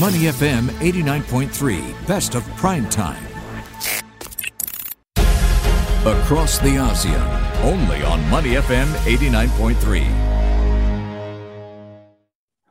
Money FM 89.3, best of prime time. Across the ASEAN, only on Money FM 89.3.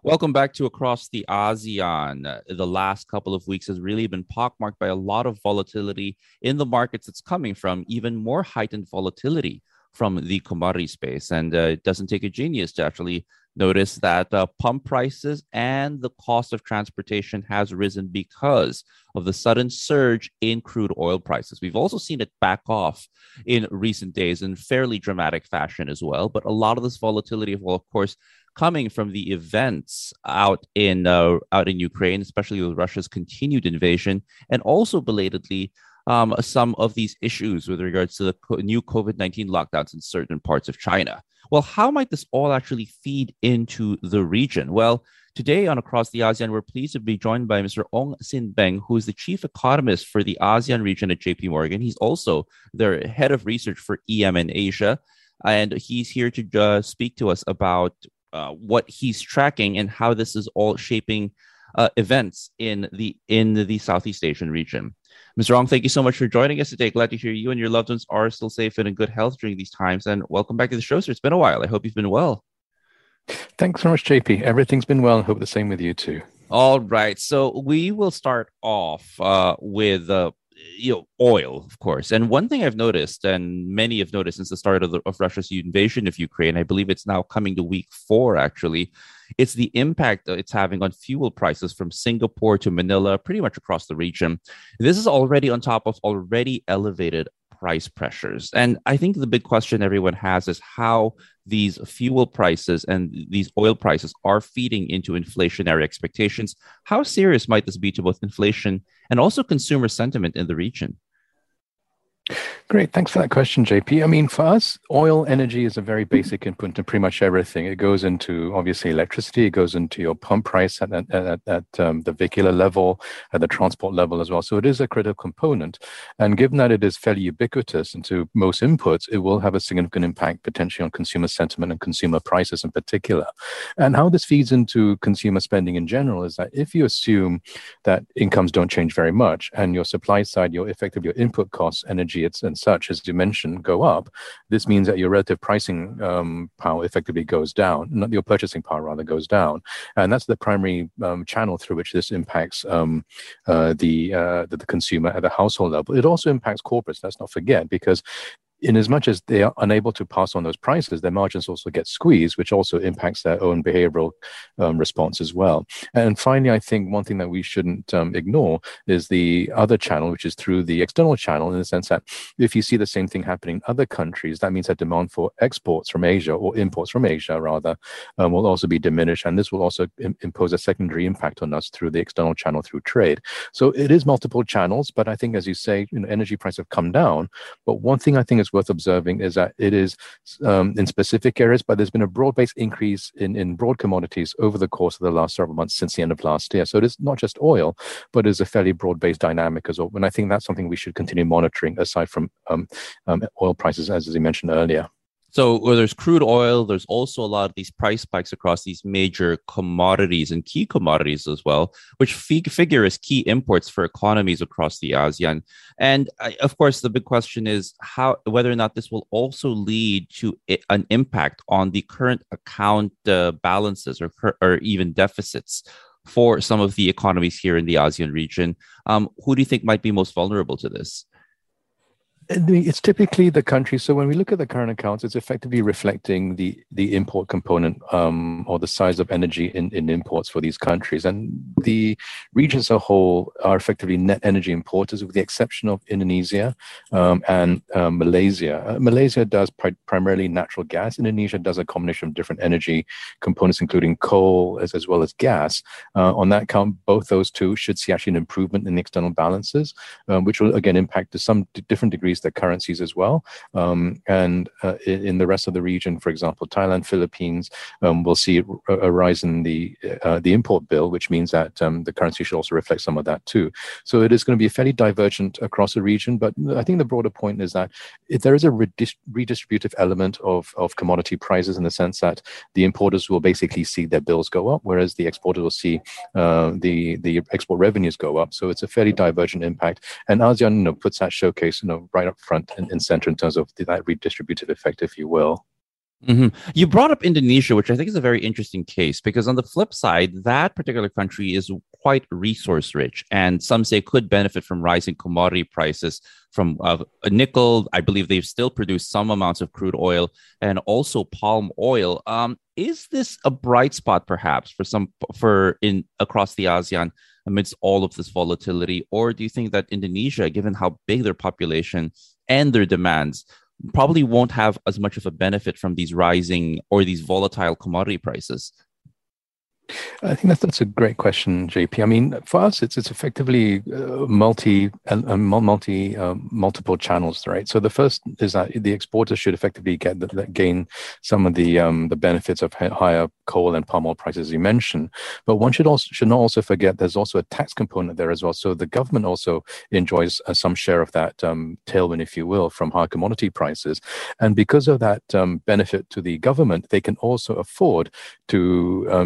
Welcome back to Across the ASEAN. The last couple of weeks has really been pockmarked by a lot of volatility in the markets. It's coming from even more heightened volatility from the commodity space. And uh, it doesn't take a genius to actually notice that uh, pump prices and the cost of transportation has risen because of the sudden surge in crude oil prices. We've also seen it back off in recent days in fairly dramatic fashion as well. But a lot of this volatility, well, of course, coming from the events out in uh, out in Ukraine, especially with Russia's continued invasion, and also belatedly um, some of these issues with regards to the new COVID nineteen lockdowns in certain parts of China. Well, how might this all actually feed into the region? Well. Today on Across the ASEAN, we're pleased to be joined by Mr. Ong Sin Beng, who is the chief economist for the ASEAN region at JP Morgan. He's also their head of research for EM in Asia. And he's here to uh, speak to us about uh, what he's tracking and how this is all shaping uh, events in the in the Southeast Asian region. Mr. Ong, thank you so much for joining us today. Glad to hear you and your loved ones are still safe and in good health during these times. And welcome back to the show, sir. It's been a while. I hope you've been well. Thanks so much, JP. Everything's been well. I hope the same with you too. All right. So we will start off uh, with uh, you know oil of course and one thing i've noticed and many have noticed since the start of, the, of russia's invasion of ukraine i believe it's now coming to week four actually it's the impact that it's having on fuel prices from singapore to manila pretty much across the region this is already on top of already elevated price pressures. And I think the big question everyone has is how these fuel prices and these oil prices are feeding into inflationary expectations. How serious might this be to both inflation and also consumer sentiment in the region? Great. Thanks for that question, JP. I mean, for us, oil energy is a very basic input to pretty much everything. It goes into obviously electricity, it goes into your pump price at, at, at, at um, the vehicular level, at the transport level as well. So it is a critical component. And given that it is fairly ubiquitous into most inputs, it will have a significant impact potentially on consumer sentiment and consumer prices in particular. And how this feeds into consumer spending in general is that if you assume that incomes don't change very much and your supply side, your effective, your input costs, energy, it's, and such, as you mentioned, go up, this means that your relative pricing um, power effectively goes down, not your purchasing power rather goes down, and that's the primary um, channel through which this impacts um, uh, the, uh, the the consumer at the household level. It also impacts corporates. Let's not forget because in as much as they are unable to pass on those prices, their margins also get squeezed, which also impacts their own behavioral um, response as well. And finally, I think one thing that we shouldn't um, ignore is the other channel, which is through the external channel, in the sense that if you see the same thing happening in other countries, that means that demand for exports from Asia or imports from Asia, rather, um, will also be diminished. And this will also Im- impose a secondary impact on us through the external channel through trade. So it is multiple channels, but I think, as you say, you know, energy prices have come down. But one thing I think is worth observing is that it is um, in specific areas, but there's been a broad-based increase in, in broad commodities over the course of the last several months since the end of last year. So it is not just oil, but it is a fairly broad-based dynamic as well. And I think that's something we should continue monitoring aside from um, um, oil prices, as, as you mentioned earlier. So where there's crude oil, there's also a lot of these price spikes across these major commodities and key commodities as well, which fig- figure as key imports for economies across the ASEAN. And of course, the big question is how whether or not this will also lead to an impact on the current account uh, balances or, or even deficits for some of the economies here in the ASEAN region. Um, who do you think might be most vulnerable to this? It's typically the country. So when we look at the current accounts, it's effectively reflecting the the import component um, or the size of energy in, in imports for these countries. And the regions as a whole are effectively net energy importers, with the exception of Indonesia um, and uh, Malaysia. Uh, Malaysia does pri- primarily natural gas. Indonesia does a combination of different energy components, including coal as, as well as gas. Uh, on that count, both those two should see actually an improvement in the external balances, um, which will again impact to some d- different degree degrees their currencies as well. Um, and uh, in, the rest of the region, for example, Thailand, Philippines, um, will see a, rise in the uh, the import bill, which means that um, the currency should also reflect some of that too. So it is going to be fairly divergent across the region. But I think the broader point is that there is a redist- redistributive element of, of commodity prices in the sense that the importers will basically see their bills go up, whereas the exporters will see uh, the the export revenues go up. So it's a fairly divergent impact. And ASEAN you know, puts that showcase you know, right up front and in center in terms of that redistributive effect, if you will. Mm-hmm. You brought up Indonesia, which I think is a very interesting case because, on the flip side, that particular country is quite resource rich, and some say could benefit from rising commodity prices from uh, nickel. I believe they've still produced some amounts of crude oil and also palm oil. Um, is this a bright spot, perhaps, for some for in across the ASEAN amidst all of this volatility, or do you think that Indonesia, given how big their population and their demands, probably won't have as much of a benefit from these rising or these volatile commodity prices I think that's that's a great question, JP. I mean, for us, it's it's effectively uh, multi uh, multi uh, multiple channels, right? So the first is that the exporters should effectively get the, gain some of the um, the benefits of higher coal and palm oil prices, you mentioned. But one should also should not also forget there's also a tax component there as well. So the government also enjoys uh, some share of that um, tailwind, if you will, from higher commodity prices, and because of that um, benefit to the government, they can also afford to uh,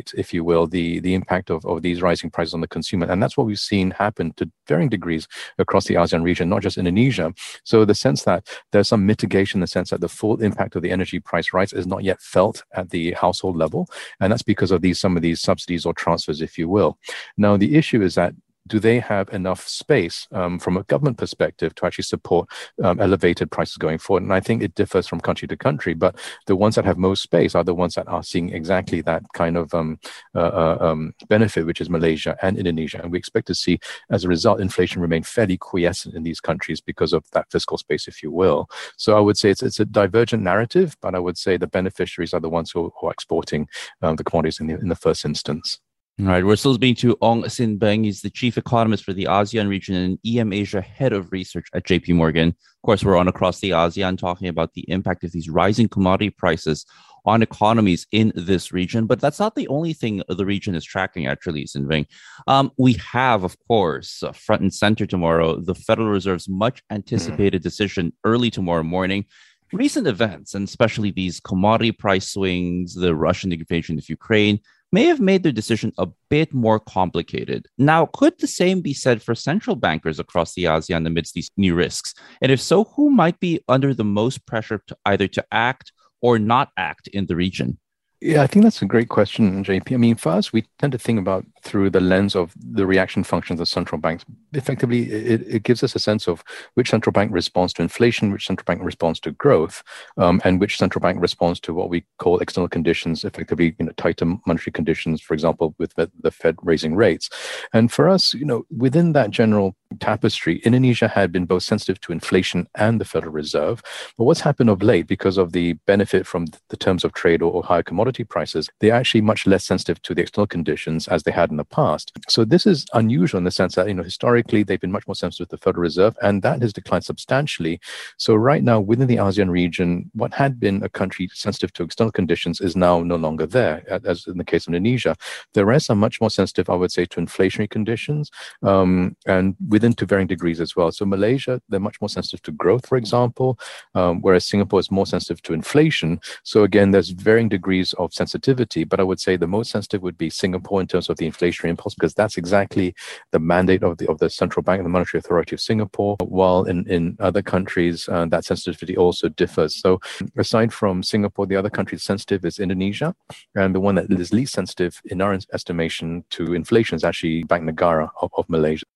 mitigate, if you will, the, the impact of, of these rising prices on the consumer. And that's what we've seen happen to varying degrees across the ASEAN region, not just Indonesia. So the sense that there's some mitigation, the sense that the full impact of the energy price rise is not yet felt at the household level. And that's because of these some of these subsidies or transfers, if you will. Now, the issue is that do they have enough space um, from a government perspective to actually support um, elevated prices going forward? And I think it differs from country to country, but the ones that have most space are the ones that are seeing exactly that kind of um, uh, uh, um, benefit, which is Malaysia and Indonesia. And we expect to see, as a result, inflation remain fairly quiescent in these countries because of that fiscal space, if you will. So I would say it's, it's a divergent narrative, but I would say the beneficiaries are the ones who, who are exporting um, the commodities in the, in the first instance. All right, we're still speaking to Ong Sin Beng. He's the chief economist for the ASEAN region and EM Asia head of research at JP Morgan. Of course, we're on across the ASEAN talking about the impact of these rising commodity prices on economies in this region. But that's not the only thing the region is tracking, actually, Sin Beng. Um, we have, of course, uh, front and center tomorrow, the Federal Reserve's much anticipated decision early tomorrow morning recent events, and especially these commodity price swings, the Russian invasion of Ukraine, may have made their decision a bit more complicated. Now, could the same be said for central bankers across the ASEAN amidst these new risks? And if so, who might be under the most pressure to either to act or not act in the region? Yeah, I think that's a great question, JP. I mean, for us, we tend to think about through the lens of the reaction functions of central banks. Effectively, it, it gives us a sense of which central bank responds to inflation, which central bank responds to growth, um, and which central bank responds to what we call external conditions, effectively, you know, tighter monetary conditions, for example, with the, the Fed raising rates. And for us, you know, within that general tapestry, Indonesia had been both sensitive to inflation and the Federal Reserve. But what's happened of late, because of the benefit from the terms of trade or, or higher commodity prices, they're actually much less sensitive to the external conditions as they had in the past. So this is unusual in the sense that, you know, historically they've been much more sensitive to the Federal Reserve, and that has declined substantially. So right now, within the ASEAN region, what had been a country sensitive to external conditions is now no longer there, as in the case of Indonesia. The rest are much more sensitive, I would say, to inflationary conditions. Um, and within to varying degrees as well. So Malaysia, they're much more sensitive to growth, for example, um, whereas Singapore is more sensitive to inflation. So again, there's varying degrees of sensitivity, but I would say the most sensitive would be Singapore in terms of the inflationary impulse, because that's exactly the mandate of the of the central bank and the monetary authority of Singapore. While in in other countries, uh, that sensitivity also differs. So aside from Singapore, the other country sensitive is Indonesia, and the one that is least sensitive in our estimation to inflation is actually Bank Negara of, of Malaysia.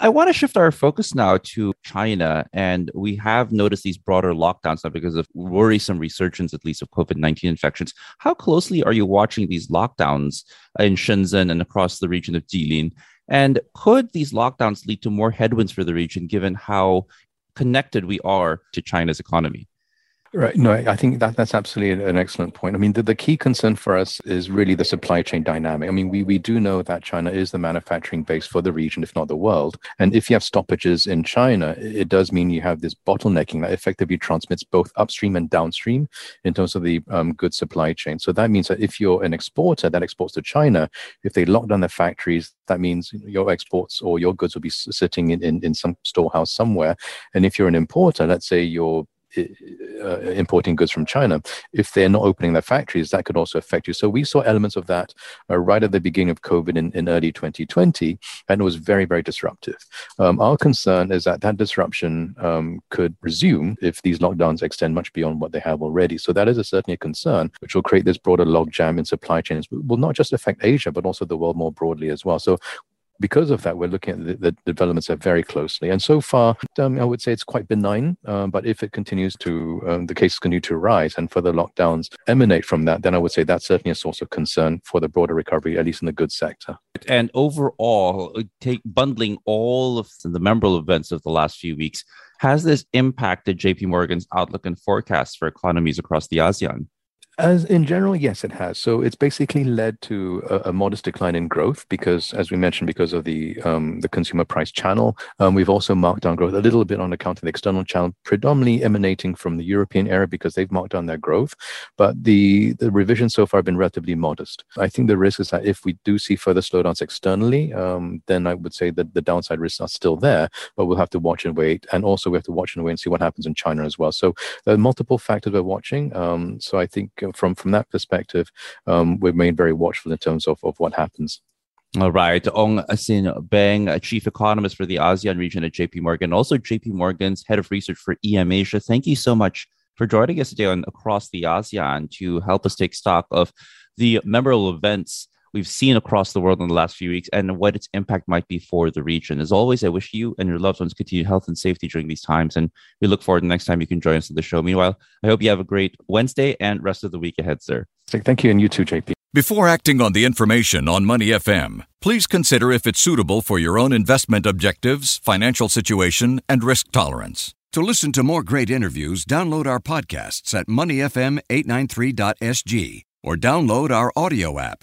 I want to shift our focus now to China. And we have noticed these broader lockdowns now because of worrisome resurgence, at least, of COVID 19 infections. How closely are you watching these lockdowns in Shenzhen and across the region of Jilin? And could these lockdowns lead to more headwinds for the region, given how connected we are to China's economy? Right. No, I think that that's absolutely an excellent point. I mean, the, the key concern for us is really the supply chain dynamic. I mean, we, we do know that China is the manufacturing base for the region, if not the world. And if you have stoppages in China, it does mean you have this bottlenecking that effectively transmits both upstream and downstream in terms of the um, goods supply chain. So that means that if you're an exporter that exports to China, if they lock down their factories, that means your exports or your goods will be sitting in, in, in some storehouse somewhere. And if you're an importer, let's say you're uh, importing goods from China, if they're not opening their factories, that could also affect you. So we saw elements of that uh, right at the beginning of COVID in, in early 2020, and it was very, very disruptive. Um, our concern is that that disruption um, could resume if these lockdowns extend much beyond what they have already. So that is a, certainly a concern, which will create this broader logjam in supply chains. Will not just affect Asia, but also the world more broadly as well. So because of that, we're looking at the, the developments there very closely. And so far, um, I would say it's quite benign. Uh, but if it continues to, um, the cases continue to rise and further lockdowns emanate from that, then I would say that's certainly a source of concern for the broader recovery, at least in the goods sector. And overall, take bundling all of the memorable events of the last few weeks, has this impacted JP Morgan's outlook and forecast for economies across the ASEAN? As in general, yes, it has. So it's basically led to a, a modest decline in growth because, as we mentioned, because of the um, the consumer price channel, um, we've also marked down growth a little bit on account of the external channel, predominantly emanating from the European area because they've marked down their growth. But the the revisions so far have been relatively modest. I think the risk is that if we do see further slowdowns externally, um, then I would say that the downside risks are still there, but we'll have to watch and wait. And also, we have to watch and wait and see what happens in China as well. So there are multiple factors we're watching. Um, so I think from from that perspective, um, we remain very watchful in terms of, of what happens. All right. Ong Sin Beng, Chief Economist for the ASEAN region at JP Morgan, also JP Morgan's Head of Research for EM Asia. Thank you so much for joining us today on Across the ASEAN to help us take stock of the memorable events we've seen across the world in the last few weeks and what its impact might be for the region. As always, I wish you and your loved ones continued health and safety during these times. And we look forward to the next time you can join us on the show. Meanwhile, I hope you have a great Wednesday and rest of the week ahead, sir. Thank you, and you too, JP. Before acting on the information on Money FM, please consider if it's suitable for your own investment objectives, financial situation, and risk tolerance. To listen to more great interviews, download our podcasts at moneyfm893.sg or download our AWEDIO app.